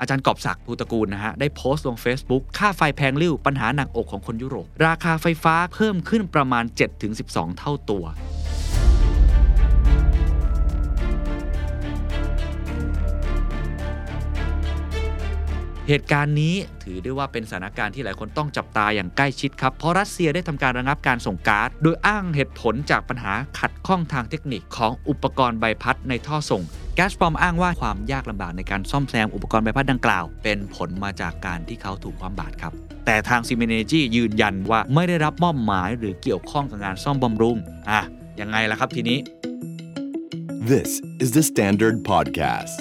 อาจารย์กอบศักดิ์ภูตะกูลนะฮะได้โพสต์ลง Facebook ค่าไฟแพงริ้วปัญหาหนักอกของคนยุโรป ราคาไฟฟ้าเพิ่มขึ้นประมาณ 7-12 เท่าตัว เหตุการณ์นี้ถือได้ว่าเป็นสถานการณ์ที่หลายคนต้องจับตาอย่างใกล้ชิดครับ เพราะรัสเซียได้ทำการระงับการส่งก๊าซโดยอ้างเหตุผลจากปัญหาขัดข้องทางเทคนิคของอุปกรณ์ใบพัดในท่อส่งแก๊สปอมอ้างว่าความยากลำบากในการซ่อมแซมอุปกรณ์ใบพัดดังกล่าว เป็นผลมาจากการที่เขาถูกความบาดครับ แต่ทางซีเมเนจียืนยันว่าไม่ได้รับมอบหมายหรือเกี่ยวข้องกับงานซ่อมบำรุงอะยังไงล่ะครับทีนี้ This is the Standard Podcast.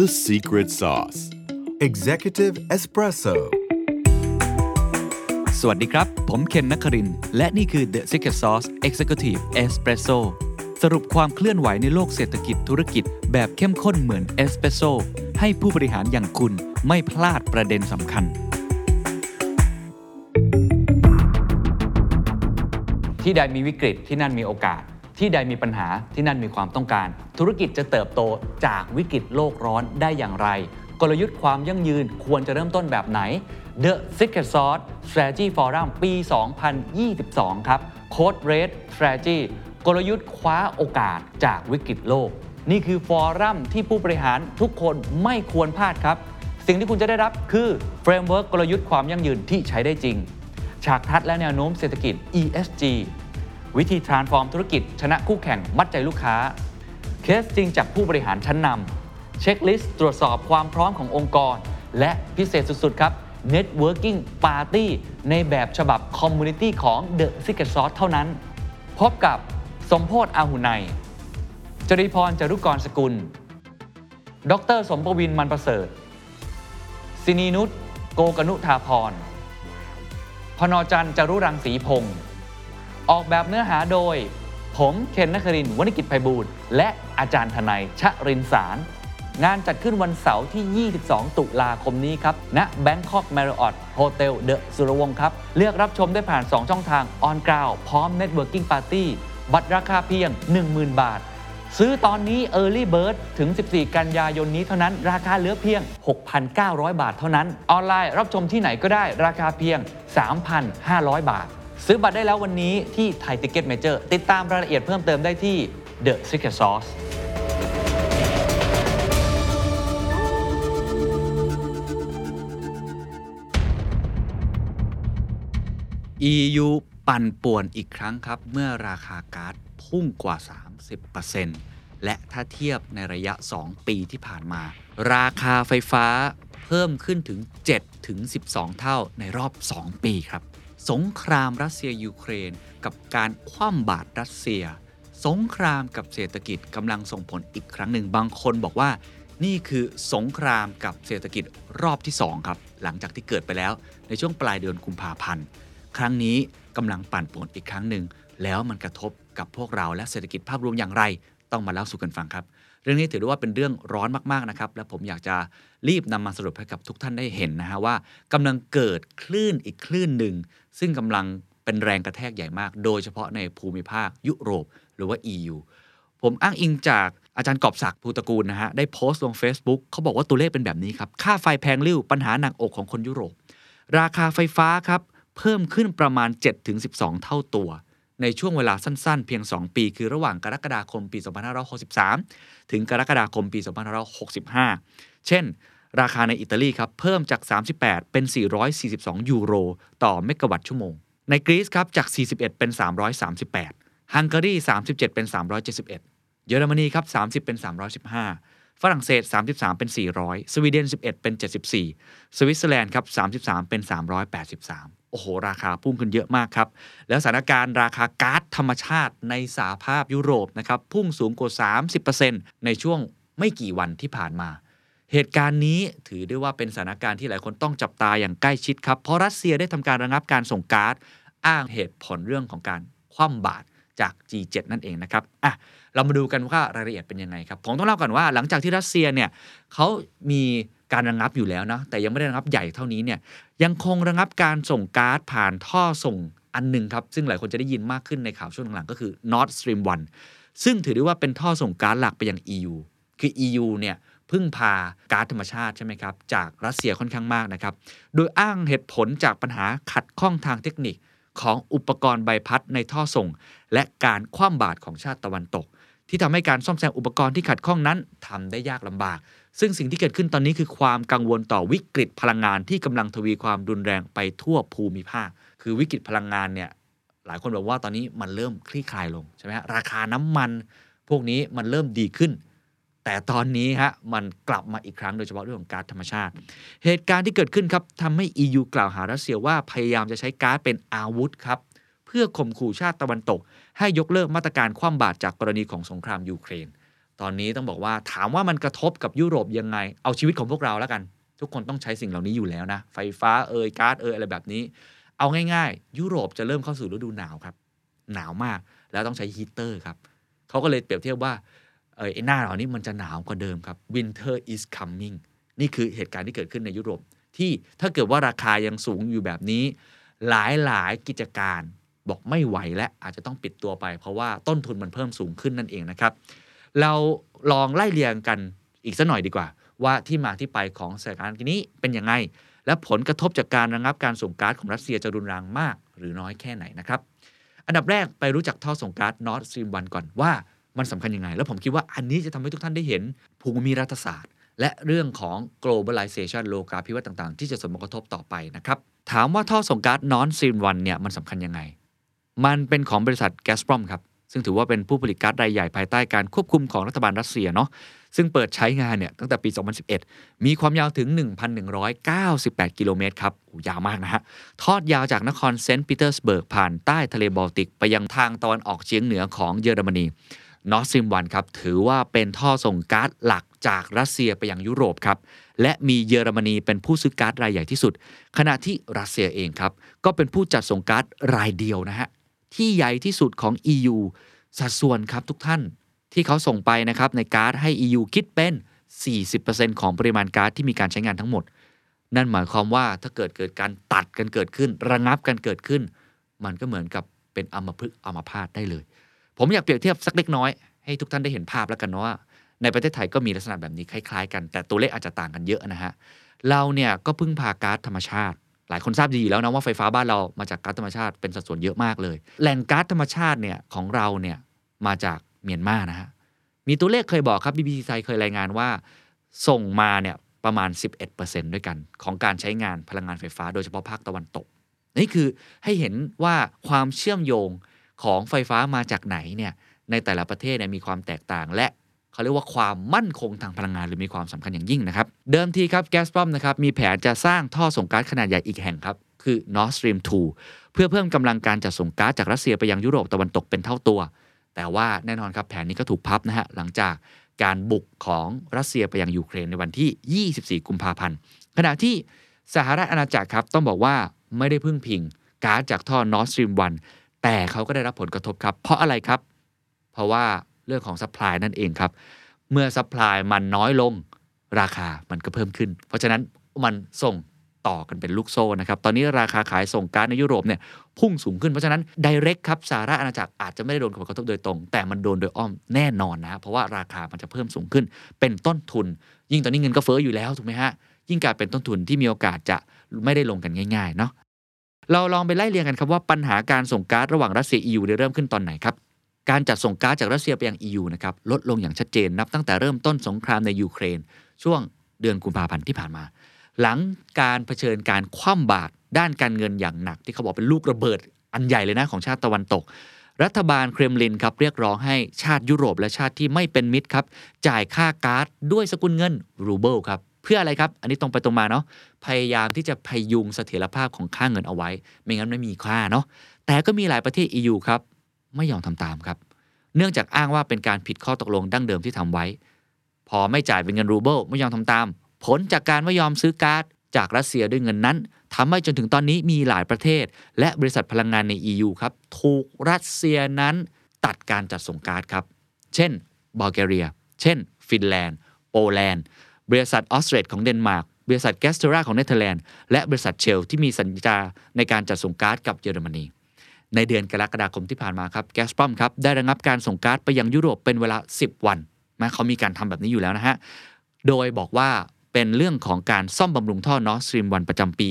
The Secret Sauce. Executive Espresso สวัสดีครับ ผมเคนนักครินทร์และนี่คือ The Secret Sauce Executive Espresso สรุปความเคลื่อนไหวในโลกเศรษฐกิจธุรกิจแบบเข้มข้นเหมือนเอสเปรสโซให้ผู้บริหารอย่างคุณไม่พลาดประเด็นสำคัญ ที่ใดมีวิกฤตที่นั่นมีโอกาส ที่ใดมีปัญหาที่นั่นมีความต้องการ ธุรกิจจะเติบโตจากวิกฤตโลกร้อนได้อย่างไร กลยุทธ์ความยั่งยืนควรจะเริ่มต้นแบบไหน The Secret Sauce Strategy Forum ปี 2022 ครับ Code Red Strategy กลยุทธ์คว้าโอกาสจากวิกฤตโลก นี่คือ forum ที่ผู้บริหารทุกคนไม่ควรพลาดครับ สิ่งที่คุณจะได้รับคือ framework กลยุทธ์ความยั่งยืนที่ใช้ได้จริง ฉากทัศน์และแนวโน้มเศรษฐกิจ ESG วิธี transform ธุรกิจชนะคู่แข่งมัดใจลูกค้า เคสจริงจากผู้บริหารชั้นนำ checklist ตรวจสอบความพร้อมขององค์กร และพิเศษสุด ๆ ครับ Networking Party ในแบบฉบับ Community ของ The Secret Sauce เท่านั้น พบกับสมโพศอาหุไนจริพรจรุกรสกุล ดรสมปวินมันประเสริฐสินีนุชโกกนุธาพร พนจันจรุรังสีพงศ์ออกแบบเนื้อหาโดย ผมเคนนักครินทร์วณิกิจไพบูลย์และอาจารย์ทนายชะรินสาร งานจัดขึ้นวันเสาร์ที่ 22 ตุลาคมนี้ครับณ Bangkok Marriott Hotel The สุรวงศ์ครับ เลือกรับชมได้ผ่าน 2 ช่องทาง On Ground พร้อม Networking Party บัตรราคาเพียง 10,000 บาท ซื้อตอนนี้ Early Bird ถึง 14 กันยายนนี้เท่านั้น ราคาเหลือเพียง 6,900 บาทเท่านั้น ออนไลน์รับชมที่ไหนก็ได้ราคาเพียง 3,500 บาท ซื้อบัตรได้แล้ววันนี้ที่ไทยติ c ก e t เมเจอร์ติดตามรายละเอียดเพิ่มเติมได้ที่ The Secret Sauce EU ปั่นป่วนอีกครั้งครับ เมื่อราคาก๊าซพุ่งกว่า 30%และถ้าเทียบในระยะ 2 ปีที่ผ่านมา ราคาไฟฟ้าเพิ่มขึ้นถึง 7 ถึง 12 เท่าในรอบ 2 ปีครับ สงครามรัสเซียยูเครน กับการคว่ำบาตรรัสเซีย สงครามกับเศรษฐกิจกำลังส่งผลอีกครั้งหนึ่งบางคนบอกว่า นี่คือสงครามกับเศรษฐกิจรอบที่ 2 ครับ หลังจากที่เกิดไปแล้วในช่วงปลายเดือนกุมภาพันธ์ ครั้งนี้กำลังปั่นป่วนอีกครั้งหนึ่ง แล้วมันกระทบกับพวกเราและเศรษฐกิจภาพรวมอย่างไร ต้องมาเล่าสู่กันฟังครับ เรื่องนี้ถือได้ว่าเป็นเรื่องร้อนมากๆนะครับ และผมอยากจะรีบนำมาสรุปให้กับทุกท่านได้เห็นนะฮะว่ากำลังเกิดคลื่นอีกคลื่นหนึ่ง ซึ่งกำลังเป็นแรงกระแทกใหญ่มาก โดยเฉพาะในภูมิภาคยุโรป หรือว่า EU ผมอ้างอิงจากอาจารย์กอบศักดิ์ภูตะกูลนะฮะได้โพสต์ลง Facebook เขาบอกว่าตัวเลขเป็นแบบนี้ครับ ค่าไฟแพงริ้วปัญหาหนักอกของคนยุโรป ราคาไฟฟ้าครับ เพิ่มขึ้นประมาณ 7-12 เท่าตัว ในช่วงเวลาสั้นๆ เพียง 2 ปี คือระหว่างกรกฎาคมปี 2563 ถึงกรกฎาคมปี 2565 เช่น ราคาในอิตาลีครับเพิ่มจาก 38 เป็น 442 ยูโร ต่อเมกะวัตต์ชั่วโมง ในกรีซครับจาก 41 เป็น 338 ฮังการี 37 เป็น 371 เยอรมนีครับ 30 เป็น 315ฝรั่งเศส 33 เป็น 400 สวีเดน 11 เป็น 74 สวิตเซอร์แลนด์ครับ 33 เป็น 383 อ้โห ราคาพุ่งขึ้นเยอะมากครับ แล้วสถานการณ์ราคาก๊าซธรรมชาติในสหภาพยุโรปนะครับพุ่งสูงกว่า 30%ในช่วงไม่กี่วันที่ผ่านมา เหตุการณ์นี้ถือได้ว่าเป็นสถานการณ์ที่หลายคนต้องจับตาอย่างใกล้ชิดครับ เพราะรัสเซียได้ทำการระงับการส่งก๊าซอ้างเหตุผลเรื่องของการคว่ำบาตรจาก G7 นั่นเองนะครับ อะ เรามาดูกันว่ารายละเอียดเป็นยังไงครับ ผมต้องเล่าก่อนว่าหลังจากที่รัสเซียเนี่ยเขามี การระงับอยู่แล้วนะแต่ยังไม่ได้ระงับใหญ่เท่านี้เนี่ยยังคงระงับการส่งก๊าซผ่านท่อส่งอันหนึ่งครับ ซึ่งหลายคนจะได้ยินมากขึ้นในข่าวช่วงหลังๆก็คือ Nord Stream 1 ซึ่งถือได้ว่าเป็นท่อส่งก๊าซหลักไปยัง EU คือ EU เนี่ยพึ่งพาก๊าซธรรมชาติใช่ไหมครับ จากรัสเซียค่อนข้างมากนะครับ โดยอ้างเหตุผลจากปัญหาขัดข้องทางเทคนิคของอุปกรณ์ใบพัดในท่อส่ง และการคว่ำบาตรของชาติตะวันตก ที่ทำให้การซ่อมแซมอุปกรณ์ที่ขัดข้องนั้นทำได้ยากลำบาก ซึ่งสิ่งที่เกิดขึ้นตอนนี้คือความกังวลต่อวิกฤตพลังงานที่กำลังทวีความรุนแรงไปทั่วภูมิภาค คือวิกฤตพลังงานเนี่ยหลายคนบอกว่าตอนนี้มันเริ่มคลี่คลายลงใช่ไหมฮะราคาน้ำมัน พวกนี้มันเริ่มดีขึ้น แต่ตอนนี้ฮะมันกลับมาอีกครั้งโดยเฉพาะเรื่องของก๊าซธรรมชาติ เหตุการณ์ที่เกิดขึ้นครับทำให้ EU กล่าวหารัสเซียว่าพยายามจะใช้ก๊าซเป็นอาวุธครับเพื่อข่มขู่ชาติตะวันตก ให้ยกเลิกมาตรการคว่ำบาตรจากกรณีของสงครามยูเครน ตอนนี้ต้องบอกว่าถามว่ามันกระทบกับยุโรปยังไง เอาชีวิตของพวกเราแล้วกัน ทุกคนต้องใช้สิ่งเหล่านี้อยู่แล้วนะ ไฟฟ้าเอ่ยก๊าซเอ่ยอะไรแบบนี้ เอาง่าย ๆ ยุโรปจะเริ่มเข้าสู่ฤดูหนาวครับ หนาวมากแล้วต้องใช้ฮีเตอร์ครับเขาก็เลยเปรียบเทียบว่าเออไอ้หน้าหนาวนี้มันจะหนาวกว่าเดิมครับ winter is coming นี่คือเหตุการณ์ที่เกิดขึ้นในยุโรป ที่ถ้าเกิดว่าราคายังสูงอยู่แบบนี้ หลายหลายๆกิจการบอกไม่ไหวและอาจจะต้องปิดตัวไป เพราะว่าต้นทุนมันเพิ่มสูงขึ้นนั่นเองนะครับ เราลองไล่เรียงกันอีกสักหน่อยดีกว่า ว่าที่มาที่ไปของสถานการณ์นี้เป็นยังไง และผลกระทบจากการระงับการส่งก๊าซของรัสเซียจะรุนแรงมาก หรือน้อยแค่ไหนนะครับ อันดับแรกไปรู้จักท่อส่งก๊าซ Nord Stream 1ก่อนว่ามันสำคัญยังไง แล้วผมคิดว่าอันนี้จะทำให้ทุกท่านได้เห็นภูมิรัฐศาสตร์ และเรื่องของ globalization โลกาภิวัตน์ต่างๆ ที่จะส่งผลกระทบต่อไปนะครับถามว่าท่อส่งก๊าซ Nord Stream 1เนี่ยมันสำคัญยังไง มันเป็นของบริษัท Gazprom ครับ ซึ่งถือว่าเป็นผู้ผลิตก๊าซรายใหญ่ภายใต้การควบคุมของรัฐบาลรัสเซียเนาะซึ่งเปิดใช้งานเนี่ยตั้งแต่ปี 2011 มีความยาวถึง 1,198 กิโลเมตรครับอ้ยาวมากนะฮะ ทอดยาวจากนครเซนต์ปีเตอร์สเบิร์กผ่านใต้ทะเลบอลติก ไปยังทางตะวันออกเฉียงเหนือของเยอรมนี Nord Stream One ครับ ถือว่าเป็นท่อส่งก๊าซหลักจากรัสเซียไปยังยุโรปครับ และมีเยอรมนีเป็นผู้ซื้อก๊าซรายใหญ่ที่สุด ขณะที่รัสเซียเองครับ ก็เป็นผู้จัดส่งก๊าซรายเดียวนะฮะ ที่ใหญ่ที่สุดของ EU สัดส่วนครับทุกท่านที่เขาส่งไปนะครับในก๊าซให้ EU คิดเป็น 40%ของปริมาณก๊าซที่มีการใช้งานทั้งหมด นั่นหมายความว่าถ้าเกิดเกิดการตัดกันเกิดขึ้น ระงับกันเกิดขึ้น มันก็เหมือนกับเป็นอัมพฤกษ์อัมพาตได้เลย ผมอยากเปรียบเทียบสักเล็กน้อยให้ทุกท่านได้เห็นภาพแล้วกันเนาะว่าในประเทศไทยก็มีลักษณะแบบนี้คล้ายๆ กัน แต่ตัวเลขอาจจะต่างกันเยอะนะฮะเราเนี่ยก็พึ่งพาก๊าซธรรมชาติ หลายคนทราบดีอยู่แล้วนะว่าไฟฟ้าบ้านเรามาจากก๊าซธรรมชาติเป็นสัดส่วนเยอะมากเลย แหล่งก๊าซธรรมชาติเนี่ยของเราเนี่ยมาจากเมียนมานะฮะมีตัวเลขเคยบอกครับ BBC ไทยเคยรายงานว่า ส่งมาเนี่ยประมาณ 11%ด้วยกันของการใช้งานพลังงานไฟฟ้าโดยเฉพาะภาคตะวันตก นี่คือให้เห็นว่าความเชื่อมโยงของไฟฟ้ามาจากไหนเนี่ยในแต่ละประเทศเนี่ยมีความแตกต่างและ เขาเรียกว่าความมั่นคงทางพลังงานหรือมีความสำคัญอย่างยิ่งนะครับ เดิมทีครับแก๊สปอมนะครับมีแผนจะสร้างท่อส่งก๊าซขนาดใหญ่อีกแห่งครับคือ Nord Stream 2 เพื่อเพิ่มกำลังการจัดส่งก๊าซจากรัสเซียไปยังยุโรปตะวันตกเป็นเท่าตัว แต่ว่าแน่นอนครับแผนนี้ก็ถูกพับนะฮะหลังจากการบุกของรัสเซียไปยังยูเครนในวันที่ 24 กุมภาพันธ์ ขณะที่สหรัฐอาณาจักรครับต้องบอกว่าไม่ได้พึ่งพิงก๊าซจากท่อ Nord Stream 1 แต่เขาก็ได้รับผลกระทบครับ เพราะอะไรครับ เพราะว่า เรื่องของ supply นั่นเองครับ เมื่อ supply มันน้อยลงราคามันก็เพิ่มขึ้น เพราะฉะนั้นมันส่งต่อกันเป็นลูกโซ่นะครับ ตอนนี้ราคาขายส่งก๊าซในยุโรปเนี่ยพุ่งสูงขึ้น เพราะฉะนั้น direct ครับสหราชอาณาจักรอาจจะไม่ได้โดนผลกระทบโดยตรง แต่มันโดนโดยอ้อมแน่นอนนะ เพราะว่าราคามันจะเพิ่มสูงขึ้น เป็นต้นทุน ยิ่งตอนนี้เงินก็เฟ้ออยู่แล้วถูกไหมฮะ ยิ่งกลายเป็นต้นทุนที่มีโอกาสจะไม่ได้ลงกันง่ายๆเนาะ เราลองไปไล่เรียงกันครับว่าปัญหาการส่งก๊าซระหว่างรัสเซีย EU ได้เริ่มขึ้นตอนไหนครับ การจัดส่งก๊าซจากรัสเซียไปยัง EU นะครับลดลงอย่างชัดเจนนับตั้งแต่เริ่มต้นสงครามในยูเครน ช่วงเดือนกุมภาพันธ์ที่ผ่านมา หลังการเผชิญการคว่ำบาตรด้านการเงินอย่างหนัก ที่เขาบอกเป็นลูกระเบิดอันใหญ่เลยนะของชาติตะวันตก รัฐบาลเครมลินครับเรียกร้องให้ชาติยุโรปและชาติที่ไม่เป็นมิตรครับจ่ายค่าก๊าซด้วยสกุลเงินรูเบิลครับเพื่ออะไรครับ อันนี้ตรงไปตรงมาเนาะ พยายามที่จะพยุงเสถียรภาพของค่าเงินเอาไว้ ไม่งั้นไม่มีค่าเนาะ แต่ก็มีหลายประเทศ EU ครับ ไม่ยอมทำตามครับ เนื่องจากอ้างว่าเป็นการผิดข้อตกลงดั้งเดิมที่ทำไว้ พอไม่จ่ายเป็นเงินรูเบิลไม่ยอมทำตาม ผลจากการไม่ยอมซื้อก๊าซจากรัสเซียด้วยเงินนั้นทำให้จนถึงตอนนี้มีหลายประเทศ และบริษัทพลังงานใน EU ครับถูกรัสเซียนั้นตัดการจัดส่งก๊าซครับ เช่นบัลแกเรีย เช่น ฟินแลนด์ โปแลนด์ บริษัทออสเตรดของเดนมาร์ก บริษัท GasTerra ของเนเธอร์แลนด์ และบริษัทเชลที่มีสัญญาในการจัดส่งก๊าซกับเยอรมนี ในเดือนกรกฎาคมที่ผ่านมาครับแกสปอมครับได้ระงับการส่งก๊าซไปยังยุโรปเป็นเวลา 10 วันนะเขามีการทำแบบนี้อยู่แล้วนะฮะ โดยบอกว่าเป็นเรื่องของการซ่อมบำรุงท่อนอสตรีมวันประจำปี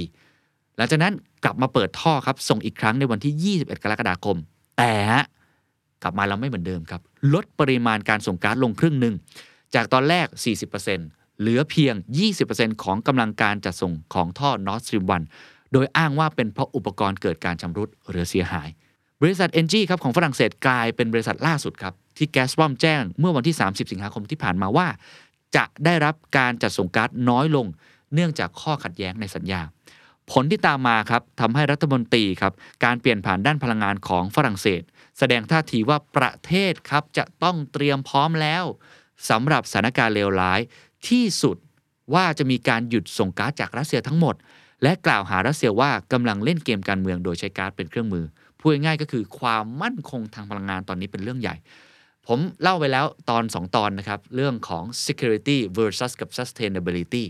หลังจากนั้นกลับมาเปิดท่อครับส่งอีกครั้งในวันที่ 21 กรกฎาคม แต่กลับมาแล้วไม่เหมือนเดิมครับ ลดปริมาณการส่งก๊าซลงครึ่งหนึ่ง จากตอนแรก 40%เหลือเพียง 20%ของกำลังการจัดส่งของท่อ Nord Stream 1 โดยอ้างว่าเป็นเพราะอุปกรณ์เกิดการชำรุดหรือเสียหาย บริษัท NG ครับของฝรั่งเศสกลายเป็นบริษัทล่าสุดครับที่แก๊สบอมแจ้งเมื่อวันที่ 30 สิงหาคมที่ผ่านมาว่า จะได้รับการจัดส่งก๊าซน้อยลง เนื่องจากข้อขัดแย้งในสัญญา ผลที่ตามมาครับทำให้รัฐมนตรีครับการเปลี่ยนผ่านด้านพลังงานของฝรั่งเศส แสดงท่าทีว่าประเทศครับจะต้องเตรียมพร้อมแล้วสำหรับสถานการณ์เลวร้ายที่สุดว่าจะมีการหยุดส่งก๊าซจากรัสเซียทั้งหมด และกล่าวหารัสเซียว่ากำลังเล่นเกมการเมืองโดยใช้ก๊าซเป็นเครื่องมือ พูดง่ายก็คือความมั่นคงทางพลังงานตอนนี้เป็นเรื่องใหญ่ ผมเล่าไปแล้วตอน 2 ตอนนะครับ เรื่องของ security versus กับ sustainability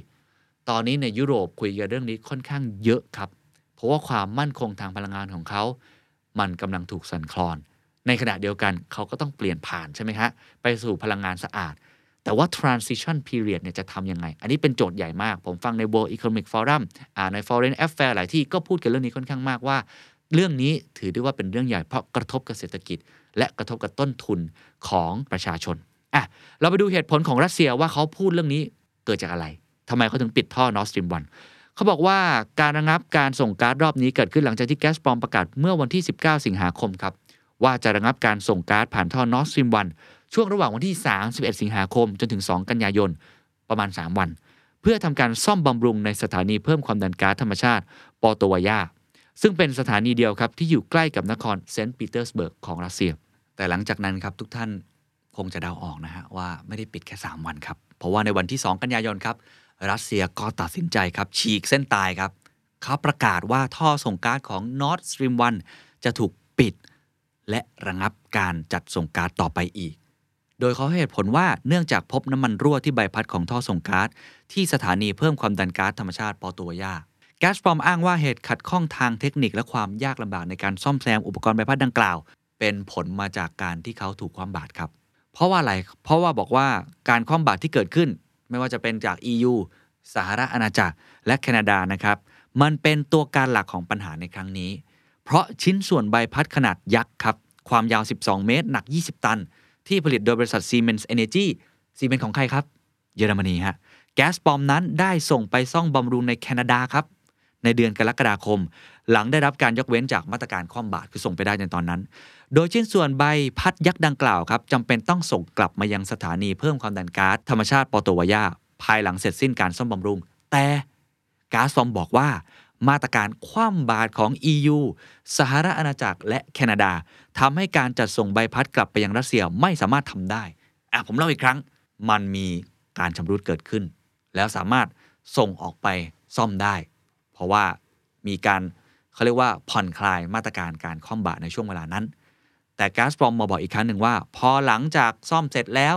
ตอนนี้ในยุโรปคุยกันเรื่องนี้ค่อนข้างเยอะครับ เพราะว่าความมั่นคงทางพลังงานของเขา มันกำลังถูกสั่นคลอน ในขณะเดียวกันเขาก็ต้องเปลี่ยนผ่านใช่ไหมฮะไปสู่พลังงานสะอาด แต่ว่า transition period เนี่ยจะทำยังไง อันนี้เป็นโจทย์ใหญ่มาก ผมฟังใน World Economic Forum ใน Foreign Affairs หลายที่ก็พูดกันเรื่องนี้ค่อนข้างมากว่า เรื่องนี้ถือได้ว่าเป็นเรื่องใหญ่เพราะกระทบกับเศรษฐกิจ และกระทบกับต้นทุนของประชาชนอะเราไปดูเหตุผลของรัสเซียว่าเขาพูดเรื่องนี้เกิดจากอะไรทำไมเขาถึงปิดท่อ Nord Stream 1เขาบอกว่าการระงับการส่งก๊าซรอบนี้เกิดขึ้นหลังจากที่แก๊สปอมประกาศเมื่อวันที่ 19 สิงหาคมครับว่าจะระงับการส่งก๊าซผ่านท่อ Nord Stream 1 ช่วงระหว่างวันที่ 31 สิงหาคมจนถึง 2 กันยายน ประมาณ 3 วัน เพื่อทำการซ่อมบำรุงในสถานีเพิ่มความดันก๊าซธรรมชาติปอโตวายาซึ่งเป็นสถานีเดียวครับที่อยู่ใกล้กับนครเซนต์ปีเตอร์สเบิร์กของรัสเซีย แต่หลังจากนั้นครับทุกท่านคงจะเดาออกนะฮะว่าไม่ได้ปิดแค่ 3 วันครับ เพราะว่าในวันที่ 2 กันยายนครับรัสเซียก็ตัดสินใจครับฉีกเส้นตายครับเขาประกาศว่าท่อส่งก๊าซของ Nord Stream 1 จะถูกปิด และระงับการจัดส่งก๊าซต่อไปอีก โดยเขาให้เหตุผลว่าเนื่องจากพบน้ำมันรั่วที่ใบพัดของท่อส่งก๊าซที่สถานีเพิ่มความดันก๊าซธรรมชาติปอตัวยาแก๊สปอมอ้างว่าเหตุขัดข้องทางเทคนิคและความยากลำบากในการซ่อมแซมอุปกรณ์ใบพัดดังกล่าว เป็นผลมาจากการที่เขาถูกความบาดครับ เพราะว่าอะไร เพราะว่าบอกว่าการคว่ำบาตรที่เกิดขึ้น ไม่ว่าจะเป็นจาก EU สหรัฐอาณาจักรและแคนาดานะครับมันเป็นตัวการหลักของปัญหาในครั้งนี้ เพราะชิ้นส่วนใบพัดขนาดยักษ์ครับความยาว 12 เมตร หนัก 20 ตัน ที่ผลิตโดยบริษัท Siemens Energy Siemens ของใครครับ เยอรมนีฮะแก๊สปลอมนั้นได้ส่งไปซ่องบำรุงในแคนาดาครับในเดือนกรกฎาคม หลังได้รับการยกเว้นจากมาตรการคว่ำบาตรคือส่งไปได้ในตอนนั้น โดยชิ้นส่วนใบพัดยักษ์ดังกล่าวครับจำเป็นต้องส่งกลับมายังสถานีเพิ่มความดันก๊าซธรรมชาติปอโตวายาภายหลังเสร็จสิ้นการซ่อมบำรุง แต่ก๊าซฟอมบอกว่า มาตรการคว่ำบาตรของ EU สหรัฐอาณาจักรและแคนาดาทำให้การจัดส่งใบพัดกลับไปยังรัสเซียไม่สามารถทำได้อะผมเล่าอีกครั้ง มันมีการชำรุดเกิดขึ้น แล้วสามารถส่งออกไปซ่อมได้ เพราะว่ามีการเขาเรียกว่าผ่อนคลายมาตรการการคว่ำบาตรในช่วงเวลานั้น แต่ก๊าซปลอมมาบอกอีกครั้งหนึ่งว่า พอหลังจากซ่อมเสร็จแล้ว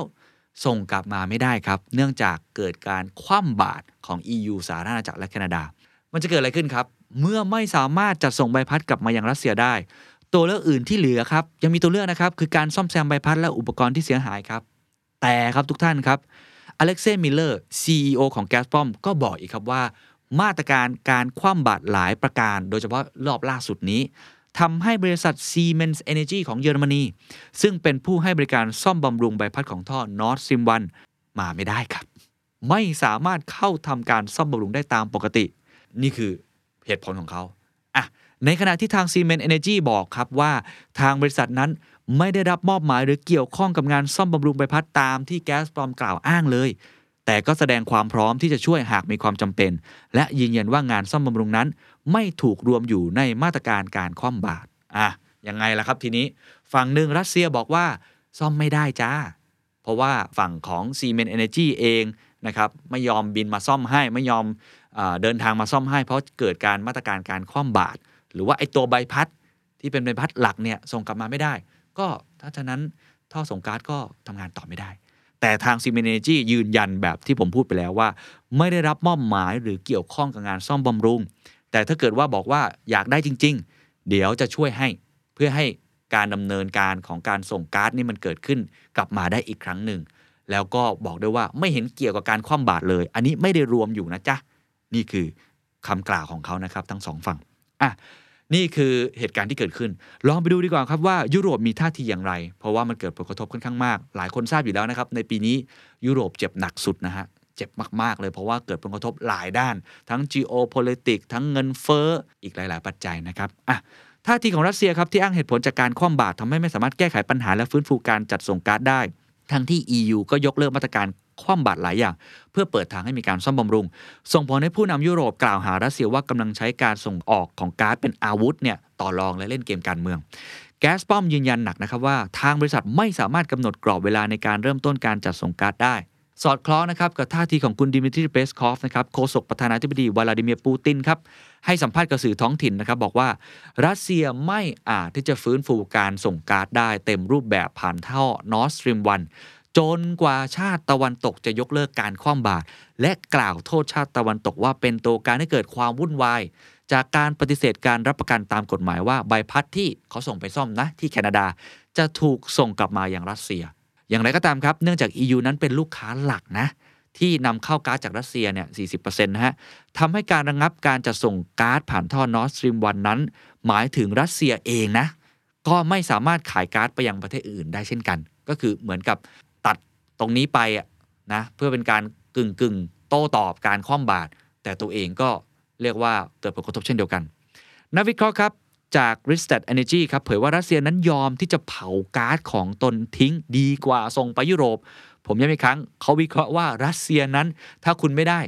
ส่งกลับมาไม่ได้ครับ เนื่องจากเกิดการคว่ำบาตรของ EU สหรัฐอาณาจักรและแคนาดา มันจะเกิดอะไรขึ้นครับ เมื่อไม่สามารถจัดส่งใบพัดกลับมายังรัสเซียได้ ตัวเลือกอื่นที่เหลือครับ ยังมีตัวเลือกนะครับ คือการซ่อมแซมใบพัดและอุปกรณ์ที่เสียหายครับ แต่ครับทุกท่านครับอเล็กเซ่มิลเลอร์ CEO ของแก๊สปอมก็บอกอีกครับว่า มาตรการการคว่ำบาตรหลายประการ โดยเฉพาะรอบล่าสุดนี้ทำให้บริษัท Siemens Energy ของเยอรมนี ซึ่งเป็นผู้ให้บริการซ่อมบำรุงใบพัดของท่อ Nord Stream 1มาไม่ได้ครับ ไม่สามารถเข้าทำการซ่อมบำรุงได้ตามปกติ นี่คือเหตุผลของเขาอะในขณะที่ทาง Siemens Energy บอกครับว่าทางบริษัทนั้นไม่ได้รับมอบหมายหรือเกี่ยวข้องกับงานซ่อมบำรุงใบพัดตามที่แก๊สปลอมกล่าวอ้างเลย แต่ก็แสดงความพร้อมที่จะช่วยหากมีความจำเป็น และยืนยันว่างานซ่อมบำรุงนั้น ไม่ถูกรวมอยู่ในมาตรการการคว่ำบาตรอะยังไงล่ะครับทีนี้ ฝั่งหนึ่งรัสเซียบอกว่าซ่อมไม่ได้จ้า เพราะว่าฝั่งของ Siemens Energy เองนะครับไม่ยอมบินมาซ่อมให้ไม่ยอม เดินทางมาซ่อมให้ เพราะเกิดการมาตรการการคว่ำบาตรหรือว่าไอ้ตัวใบพัดที่เป็นใบพัดหลักเนี่ยส่งกลับมาไม่ได้ ก็ถ้าฉะนั้นท่อส่งก๊าซก็ทำงานต่อไม่ได้ แต่ทาง s i m e n e n e r g y ยืนยันแบบที่ผมพูดไปแล้วว่า ไม่ได้รับมอบหมายหรือเกี่ยวข้องกับงานซ่อมบำรุง แต่ถ้าเกิดว่าบอกว่าอยากได้จริง ๆ เดี๋ยวจะช่วยให้เพื่อให้การดำเนินการของการส่งก๊าซนี่มันเกิดขึ้นกลับมาได้อีกครั้งหนึ่งแล้วก็บอกด้วยว่าไม่เห็นเกี่ยวกับการคว่ำบาตรเลย อันนี้ไม่ได้รวมอยู่นะจ๊ะ นี่คือคำกล่าวของเขานะครับทั้งสองฝั่งอะนี่คือเหตุการณ์ที่เกิดขึ้น ลองไปดูดีกว่าครับว่ายุโรปมีท่าทีอย่างไร เพราะว่ามันเกิดผลกระทบค่อนข้างมาก หลายคนทราบอยู่แล้วนะครับ ในปีนี้ยุโรปเจ็บหนักสุดนะฮะ เจ็บมาก ๆ เลยเพราะว่าเกิดผลกระทบหลายด้าน ทั้ง geopolitics ทั้งเงินเฟ้อ อีกหลาย ๆ ปัจจัยนะครับอะท่าทีของรัสเซียครับที่อ้างเหตุผลจากการคว่ำบาตรทำให้ไม่สามารถแก้ไขปัญหาและฟื้นฟูการจัดส่งก๊าซได้ ทั้งที่ EU ก็ยกเลิกมาตรการ คว่ำบาตรหลายอย่าง เพื่อเปิดทางให้มีการซ่อมบำรุง ส่งผลให้ผู้นำยุโรปกล่าวหารัสเซียว่ากำลังใช้การส่งออกของก๊าซเป็นอาวุธเนี่ยต่อรองและเล่นเกมการเมือง Gazprom ยืนยันหนักนะครับว่าทางบริษัทไม่สามารถกำหนดกรอบเวลาในการเริ่มต้นการจัดส่งก๊าซได้สอดคล้องนะครับกับท่าทีของคุณดิมิทรีเปสคอฟนะครับโฆษกประธานาธิบดีวลาดิเมียร์ปูตินครับให้สัมภาษณ์กับสื่อท้องถิ่นนะครับบอกว่ารัสเซียไม่อาจที่จะฟื้นฟูการส่งก๊าซได้เต็มรูปแบบผ่านท่อ Nord Stream One จนกว่าชาติตะวันตกจะยกเลิกการคว่ำบาตรและกล่าวโทษชาติตะวันตกว่าเป็นตัวการให้เกิดความวุ่นวาย จากการปฏิเสธการรับประกันตามกฎหมายว่าใบพัดที่เขาส่งไปซ่อมนะที่แคนาดาจะถูกส่งกลับมาอย่างรัสเซีย อย่างไรก็ตามครับ เนื่องจาก EU นั้นเป็นลูกค้าหลักนะ ที่นำเข้าก๊าซจากรัสเซียเนี่ย 40%นะฮะทำให้การระงงับการจะส่งก๊าซผ่านท่อนอสตรีมวันนั้น หมายถึงรัสเซียเองนะ ก็ไม่สามารถขายก๊าซไปยังประเทศอื่นได้เช่นกัน ก็คือเหมือนกับ ตรงนี้ไปนะเพื่อเป็นการกึ่งกึ่งโต้ตอบการคว่ำบาตรแต่ตัวเองก็เรียกว่าเกิดผลกระทบเช่นเดียวกัน นักวิเคราะห์ครับจาก r i s t a t Energy ครับเผยว่ารัสเซียนั้นยอมที่จะเผาก๊าซของตนทิ้งดีกว่าส่งไปยุโรป ผมย้ำอีกครั้งเขาวิเคราะห์ว่ารัสเซียนั้น ถ้าคุณไม่ได้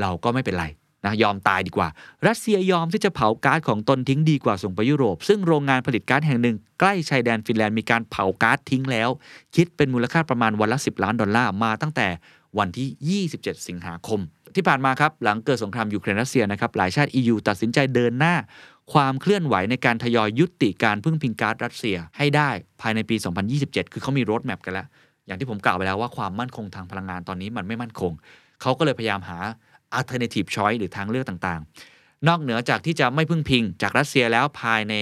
เราก็ไม่เป็นไร นะยอมตายดีกว่า รัสเซียยอมที่จะเผาก๊าซของตนทิ้งดีกว่าส่งไปยุโรป ซึ่งโรงงานผลิตก๊าซแห่งหนึ่ง ใกล้ชายแดนฟินแลนด์มีการเผาก๊าซทิ้งแล้ว คิดเป็นมูลค่าประมาณวันละ 10 ล้านดอลลาร์มาตั้งแต่วันที่ 27 สิงหาคม ที่ผ่านมาครับหลังเกิดสงครามยูเครนรัสเซียนะครับหลายชาติ EU ตัดสินใจเดินหน้า ความเคลื่อนไหวในการทยอยยุติการพึ่งพิงก๊าซรัสเซียให้ได้ภายในปี 2027 คือเขามี roadmap กันแล้วอย่างที่ผมกล่าวไปแล้วว่าความมั่นคงทางพลังงานตอนนี้มันไม่มั่นคงเขาก็เลยพยายามหา alternative choice หรือทางเลือกต่างๆ นอกเหนือจากที่จะไม่พึ่งพิงจากรัสเซียแล้วภายใน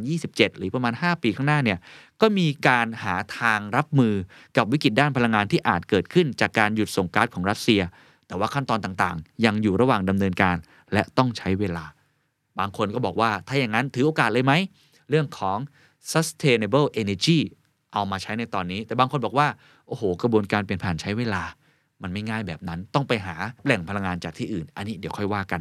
2027 หรือประมาณ 5 ปีข้างหน้าเนี่ยก็มีการหาทางรับมือกับวิกฤตด้านพลังงานที่อาจเกิดขึ้น จากการหยุดส่งก๊าซของรัสเซีย แต่ว่าขั้นตอนต่างๆ ยังอยู่ระหว่างดำเนินการ และต้องใช้เวลา บางคนก็บอกว่าถ้าอย่างนั้นถือโอกาสเลยไหมเรื่องของ sustainable energy เอามาใช้ในตอนนี้ แต่บางคนบอกว่า โอ้โห กระบวนการเปลี่ยนผ่านใช้เวลา มันไม่ง่ายแบบนั้น ต้องไปหาแหล่งพลังงานจากที่อื่น อันนี้เดี๋ยวค่อยว่ากัน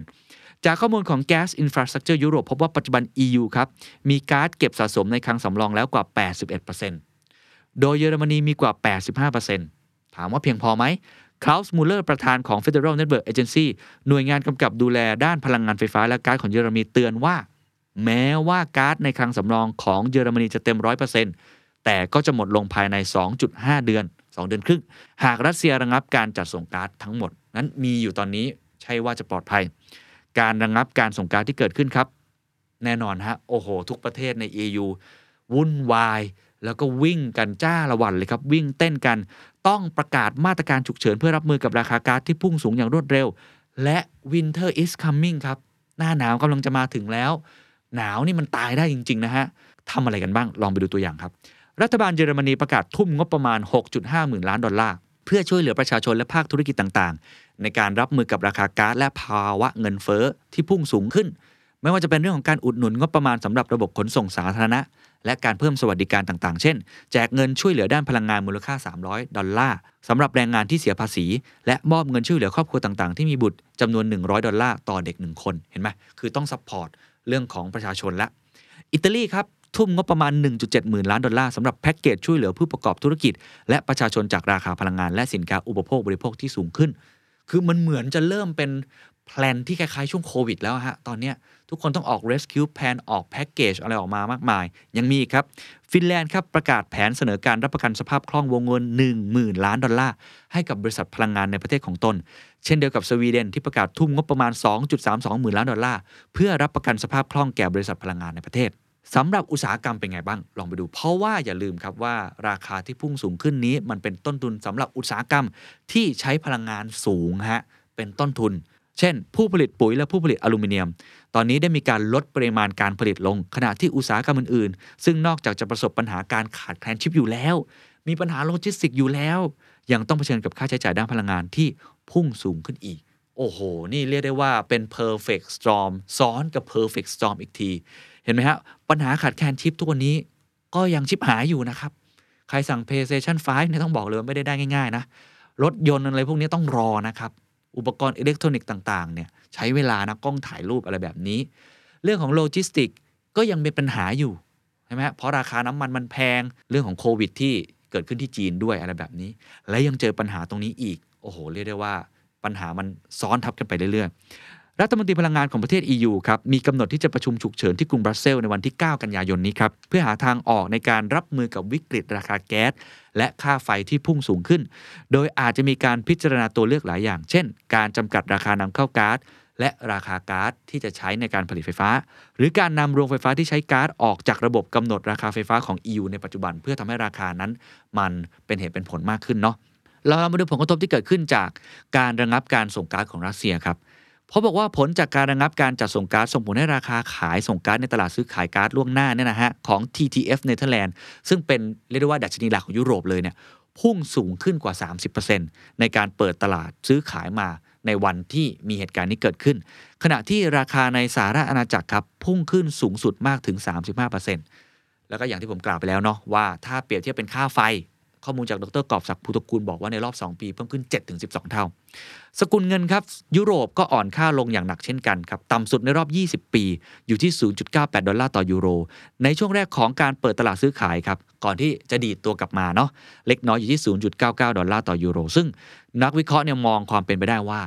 จากข้อมูลของ Gas Infrastructure Europe พบว่าปัจจุบัน EU ครับ มีก๊าซเก็บสะสมในคลังสำรองแล้วกว่า 81%โดยเยอรมนีมีกว่า 85%ถามว่าเพียงพอไหมคลาสมูลเลอร์ประธานของ Federal Network Agency หน่วยงานกำกับดูแลด้านพลังงานไฟฟ้าและก๊าซของเยอรมนีเตือนว่า แม้ว่าก๊าซในคลังสำรองของเยอรมนีจะเต็ม 100%แต่ก็จะหมดลงภายใน 2.5 เดือน 2 เดือนครึ่ง หากรัสเซียระงับการจัดส่งก๊าซทั้งหมด นั้นมีอยู่ตอนนี้ใช่ว่าจะปลอดภัย การระงับการส่งก๊าซที่เกิดขึ้นครับ แน่นอนฮะ โอ้โห ทุกประเทศใน EU วุ่นวาย แล้วก็วิ่งกันจ้าละวันเลยครับ วิ่งเต้นกันต้องประกาศมาตรการฉุกเฉินเพื่อรับมือกับราคาก๊าซที่พุ่งสูงอย่างรวดเร็ว และ winter is coming ครับ หน้าหนาวกำลังจะมาถึงแล้ว หนาวนี่มันตายได้จริง ๆ นะฮะทำอะไรกันบ้างลองไปดูตัวอย่างครับ รัฐบาลเยอรมนีประกาศทุ่มงบประมาณ 6.5 หมื่นล้านดอลลาร์ เพื่อช่วยเหลือประชาชนและภาคธุรกิจต่างๆ ในการรับมือกับราคาก๊าซและภาวะเงินเฟ้อที่พุ่งสูงขึ้น ไม่ว่าจะเป็นเรื่องของการอุดหนุนงบประมาณสำหรับระบบขนส่งสาธารณะ และการเพิ่มสวัสดิการต่างๆ เช่น แจกเงินช่วยเหลือด้านพลังงานมูลค่า 300 ดอลลาร์สำหรับแรงงานที่เสียภาษี และมอบเงินช่วยเหลือครอบครัวต่างๆ ที่มีบุตรจำนวน 100 ดอลลาร์ต่อเด็ก1คน เห็นไหมคือต้อง support เรื่องของประชาชนละ อิตาลีครับ ทุ่มงบประมาณ 1.7 หมื่นล้านดอลลาร์สำหรับแพ็กเกจช่วยเหลือผู้ประกอบธุรกิจ และประชาชนจากราคาพลังงานและสินค้าอุปโภคบริโภคที่สูงขึ้น คือมันเหมือนจะเริ่มเป็น plan ที่คล้ายๆ ช่วงโควิดแล้วฮะ ตอนนี้ทุกคนต้องออก rescue plan ออกแพ็กเกจอะไรออกมามากมาย ยังมีครับ ฟินแลนด์ครับประกาศแผนเสนอการรับประกันสภาพคล่องวงเงิน 10,000 ล้านดอลลาร์ให้กับบริษัทพลังงานในประเทศของตน เช่นเดียวกับสวีเดนที่ประกาศทุ่มงบประมาณ 2.32 หมื่นล้านดอลลาร์เพื่อรับประกันสภาพคล่องแก่บริษัทพลังงานในประเทศ สำหรับอุตสาหกรรมเป็นไงบ้าง ลองไปดู เพราะว่าอย่าลืมครับว่าราคาที่พุ่งสูงขึ้นนี้ มันเป็นต้นทุนสำหรับอุตสาหกรรมที่ใช้พลังงานสูงฮะเป็นต้นทุน เช่น ผู้ผลิตปุ๋ยและผู้ผลิตอลูมิเนียม ตอนนี้ได้มีการลดปริมาณการผลิตลง ขณะที่อุตสาหกรรมอื่นๆ ซึ่งนอกจากจะประสบปัญหาการขาดแคลนชิปอยู่แล้ว มีปัญหาโลจิสติกส์อยู่แล้ว ยังต้องเผชิญกับค่าใช้จ่ายด้านพลังงานที่พุ่งสูงขึ้นอีก โอ้โห นี่เรียกได้ว่าเป็น perfect storm ซ้อนกับ perfect storm อีกที เห็นไหมฮะปัญหาขาดแคลนชิปทุกวันนี้ก็ยังชิปหายอยู่นะครับ ใครสั่ง PlayStation 5เนี่ยต้องบอกเลยไม่ได้ได้ง่ายๆนะรถยนต์อะไรพวกนี้ต้องรอนะครับ อุปกรณ์อิเล็กทรอนิกส์ต่างๆเนี่ยใช้เวลานะกล้องถ่ายรูปอะไรแบบนี้ เรื่องของโลจิสติกก็ยังมีปัญหาอยู่ใช่ไหมเพราะราคาน้ำมันมันแพงเรื่องของโควิดที่เกิดขึ้นที่จีนด้วยอะไรแบบนี้ และยังเจอปัญหาตรงนี้อีก โอ้โห เรียกได้ว่าปัญหามันซ้อนทับกันไปเรื่อยๆ รัฐมนตรีพลังงานของประเทศ EU ครับมีกำหนดที่จะประชุมฉุกเฉินที่กรุงบรัสเซลส์ในวันที่ 9 กันยายนนี้ครับเพื่อหาทางออกในการรับมือกับวิกฤตราคาแก๊สและค่าไฟที่พุ่งสูงขึ้น โดยอาจจะมีการพิจารณาตัวเลือกหลายอย่าง เช่น การจำกัดราคานำเข้าก๊าซและราคาก๊าซที่จะใช้ในการผลิตไฟฟ้า หรือการนำโรงไฟฟ้าที่ใช้ก๊าซออกจากระบบกำหนดราคาไฟฟ้าของ EU ในปัจจุบัน เพื่อทำให้ราคานั้น มันเป็นเหตุเป็นผลมากขึ้นเนาะเรามาดูผลกระทบที่เกิดขึ้นจากการระงับการส่งก๊าซของรัสเซียครับ เพราะบอกว่าผลจากการระงับการจัดส่งก๊าซส่งผลให้ราคาขายส่งก๊าซในตลาดซื้อขายก๊าซล่วงหน้าเนี่ยนะฮะของ TTF เนเธอร์แลนด์ซึ่งเป็นเรียกได้ว่าดัชนีหลักของยุโรปเลยเนี่ยพุ่งสูงขึ้นกว่า 30%ในการเปิดตลาดซื้อขายมาในวันที่มีเหตุการณ์นี้เกิดขึ้น ขณะที่ราคาในสหรัฐอาณาจักรครับพุ่งขึ้นสูงสุดมากถึง 35%แล้วก็อย่างที่ผมกล่าวไปแล้วเนาะว่าถ้าเปรียบเทียบเป็นค่าไฟ ข้อมูลจากดรกอบศักดิ์ภูตระกูลบอกว่าในรอบ 2 ปีเพิ่มขึ้น 7-12 เท่า สกุลเงินครับยุโรปก็อ่อนค่าลงอย่างหนักเช่นกันครับต่ำสุดในรอบ 20 ปีอยู่ที่ 0.98 ดอลลาร์ต่อยูโร ในช่วงแรกของการเปิดตลาดซื้อขายครับก่อนที่จะดีดตัวกลับมาเนาะเล็กน้อยอยู่ที่ 0.99 ดอลลาร์ต่อยูโร ซึ่งนักวิเคราะห์เนี่ยมองความเป็นไปได้ว่า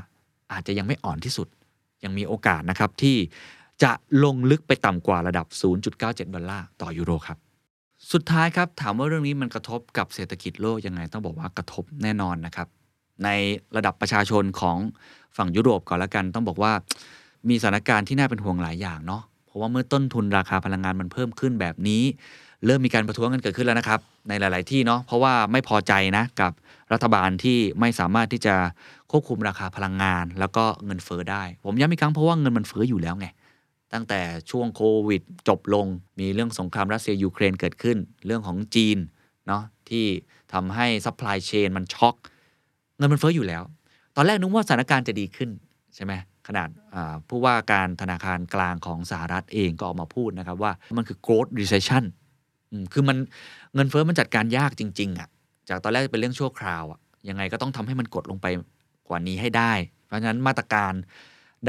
อาจจะยังไม่อ่อนที่สุด ยังมีโอกาสนะครับที่จะลงลึกไปต่ำกว่าระดับ 0.97 ดอลลาร์ต่อยูโรครับ สุดท้ายครับถามว่าเรื่องนี้มันกระทบกับเศรษฐกิจโลกยังไงต้องบอกว่ากระทบแน่นอนนะครับ ในระดับประชาชนของฝั่งยุโรปก่อนละกัน ต้องบอกว่ามีสถานการณ์ที่น่าเป็นห่วงหลายอย่างเนาะเพราะว่าเมื่อต้นทุนราคาพลังงานมันเพิ่มขึ้นแบบนี้ เริ่มมีการประท้วงกันเกิดขึ้นแล้วนะครับ ในหลาย ๆ ที่เนาะเพราะว่าไม่พอใจนะกับรัฐบาลที่ไม่สามารถที่จะควบคุมราคาพลังงาน แล้วก็เงินเฟ้อได้ ผมย้ำอีกครั้งเพราะว่าเงินมันเฟ้ออยู่แล้วไง ตั้งแต่ช่วงโควิด จบลง มีเรื่องสงครามรัสเซียยูเครนเกิดขึ้น เรื่องของจีนเนาะที่ทำให้ supply chain มันช็อกเงินมันเฟ้ออยู่แล้ว ตอนแรกนึกว่าสถานการณ์จะดีขึ้นใช่ไหมขนาดผู้ว่าการธนาคารกลางของสหรัฐเองก็ออกมาพูดนะครับว่ามันคือ growth recession คือมันเงินเฟ้อมันจัดการยากจริง ๆอะ่ะจากตอนแรกเป็นเรื่องชั่วคราวอะ่ะยังไงก็ต้องทำให้มันกดลงไปกว่านี้ให้ได้ เพราะฉะนั้นมาตรการ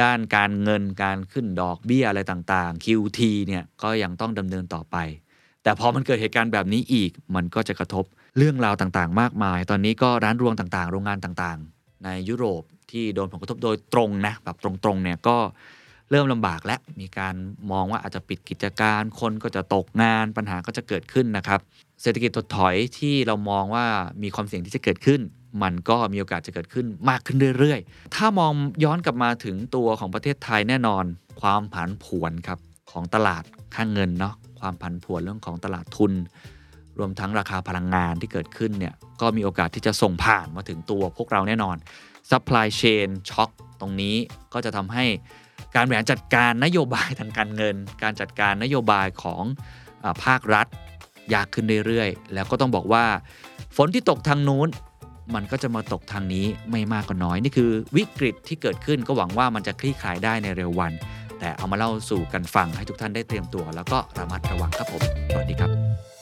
ด้านการเงินการขึ้นดอกเบี้ยอะไรต่างๆ QT เนี่ยก็ยังต้องดำเนินต่อไป แต่พอมันเกิดเหตุการณ์แบบนี้อีก มันก็จะกระทบเรื่องราวต่างๆ มากมาย ตอนนี้ก็ร้านรวงต่างๆ โรงงานต่างๆ ในยุโรปที่โดนผลกระทบโดยตรงนะแบบตรงๆเนี่ยก็เริ่มลำบากและมีการมองว่าอาจจะปิดกิจการคนก็จะตกงานปัญหาก็จะเกิดขึ้นนะครับ เศรษฐกิจถดถอยที่เรามองว่ามีความเสี่ยงที่จะเกิดขึ้น มันก็มีโอกาสจะเกิดขึ้นมากขึ้นเรื่อยๆ ถ้ามองย้อนกลับมาถึงตัวของประเทศไทยแน่นอน ความผันผวนครับของตลาดค่างเงินเนาะความผันผวนเรื่องของตลาดทุน รวมทั้งราคาพลังงานที่เกิดขึ้นเนี่ยก็มีโอกาสที่จะส่งผ่านมาถึงตัวพวกเราแน่นอน supply chain ช็อคตรงนี้ก็จะทำให้การบริหารจัดการนโยบายทางการเงิน การจัดการนโยบายของอภาครัฐ ยากขึ้นเรื่อยๆ แล้วก็ต้องบอกว่า ฝนที่ตกทางนู้น มันก็จะมาตกทางนี้ไม่มากก็น้อย นี่คือวิกฤตที่เกิดขึ้นก็หวังว่ามันจะคลี่คลายได้ในเร็ววัน แต่เอามาเล่าสู่กันฟังให้ทุกท่านได้เตรียมตัว แล้วก็ระมัดระวังครับผมสวัสดีครับ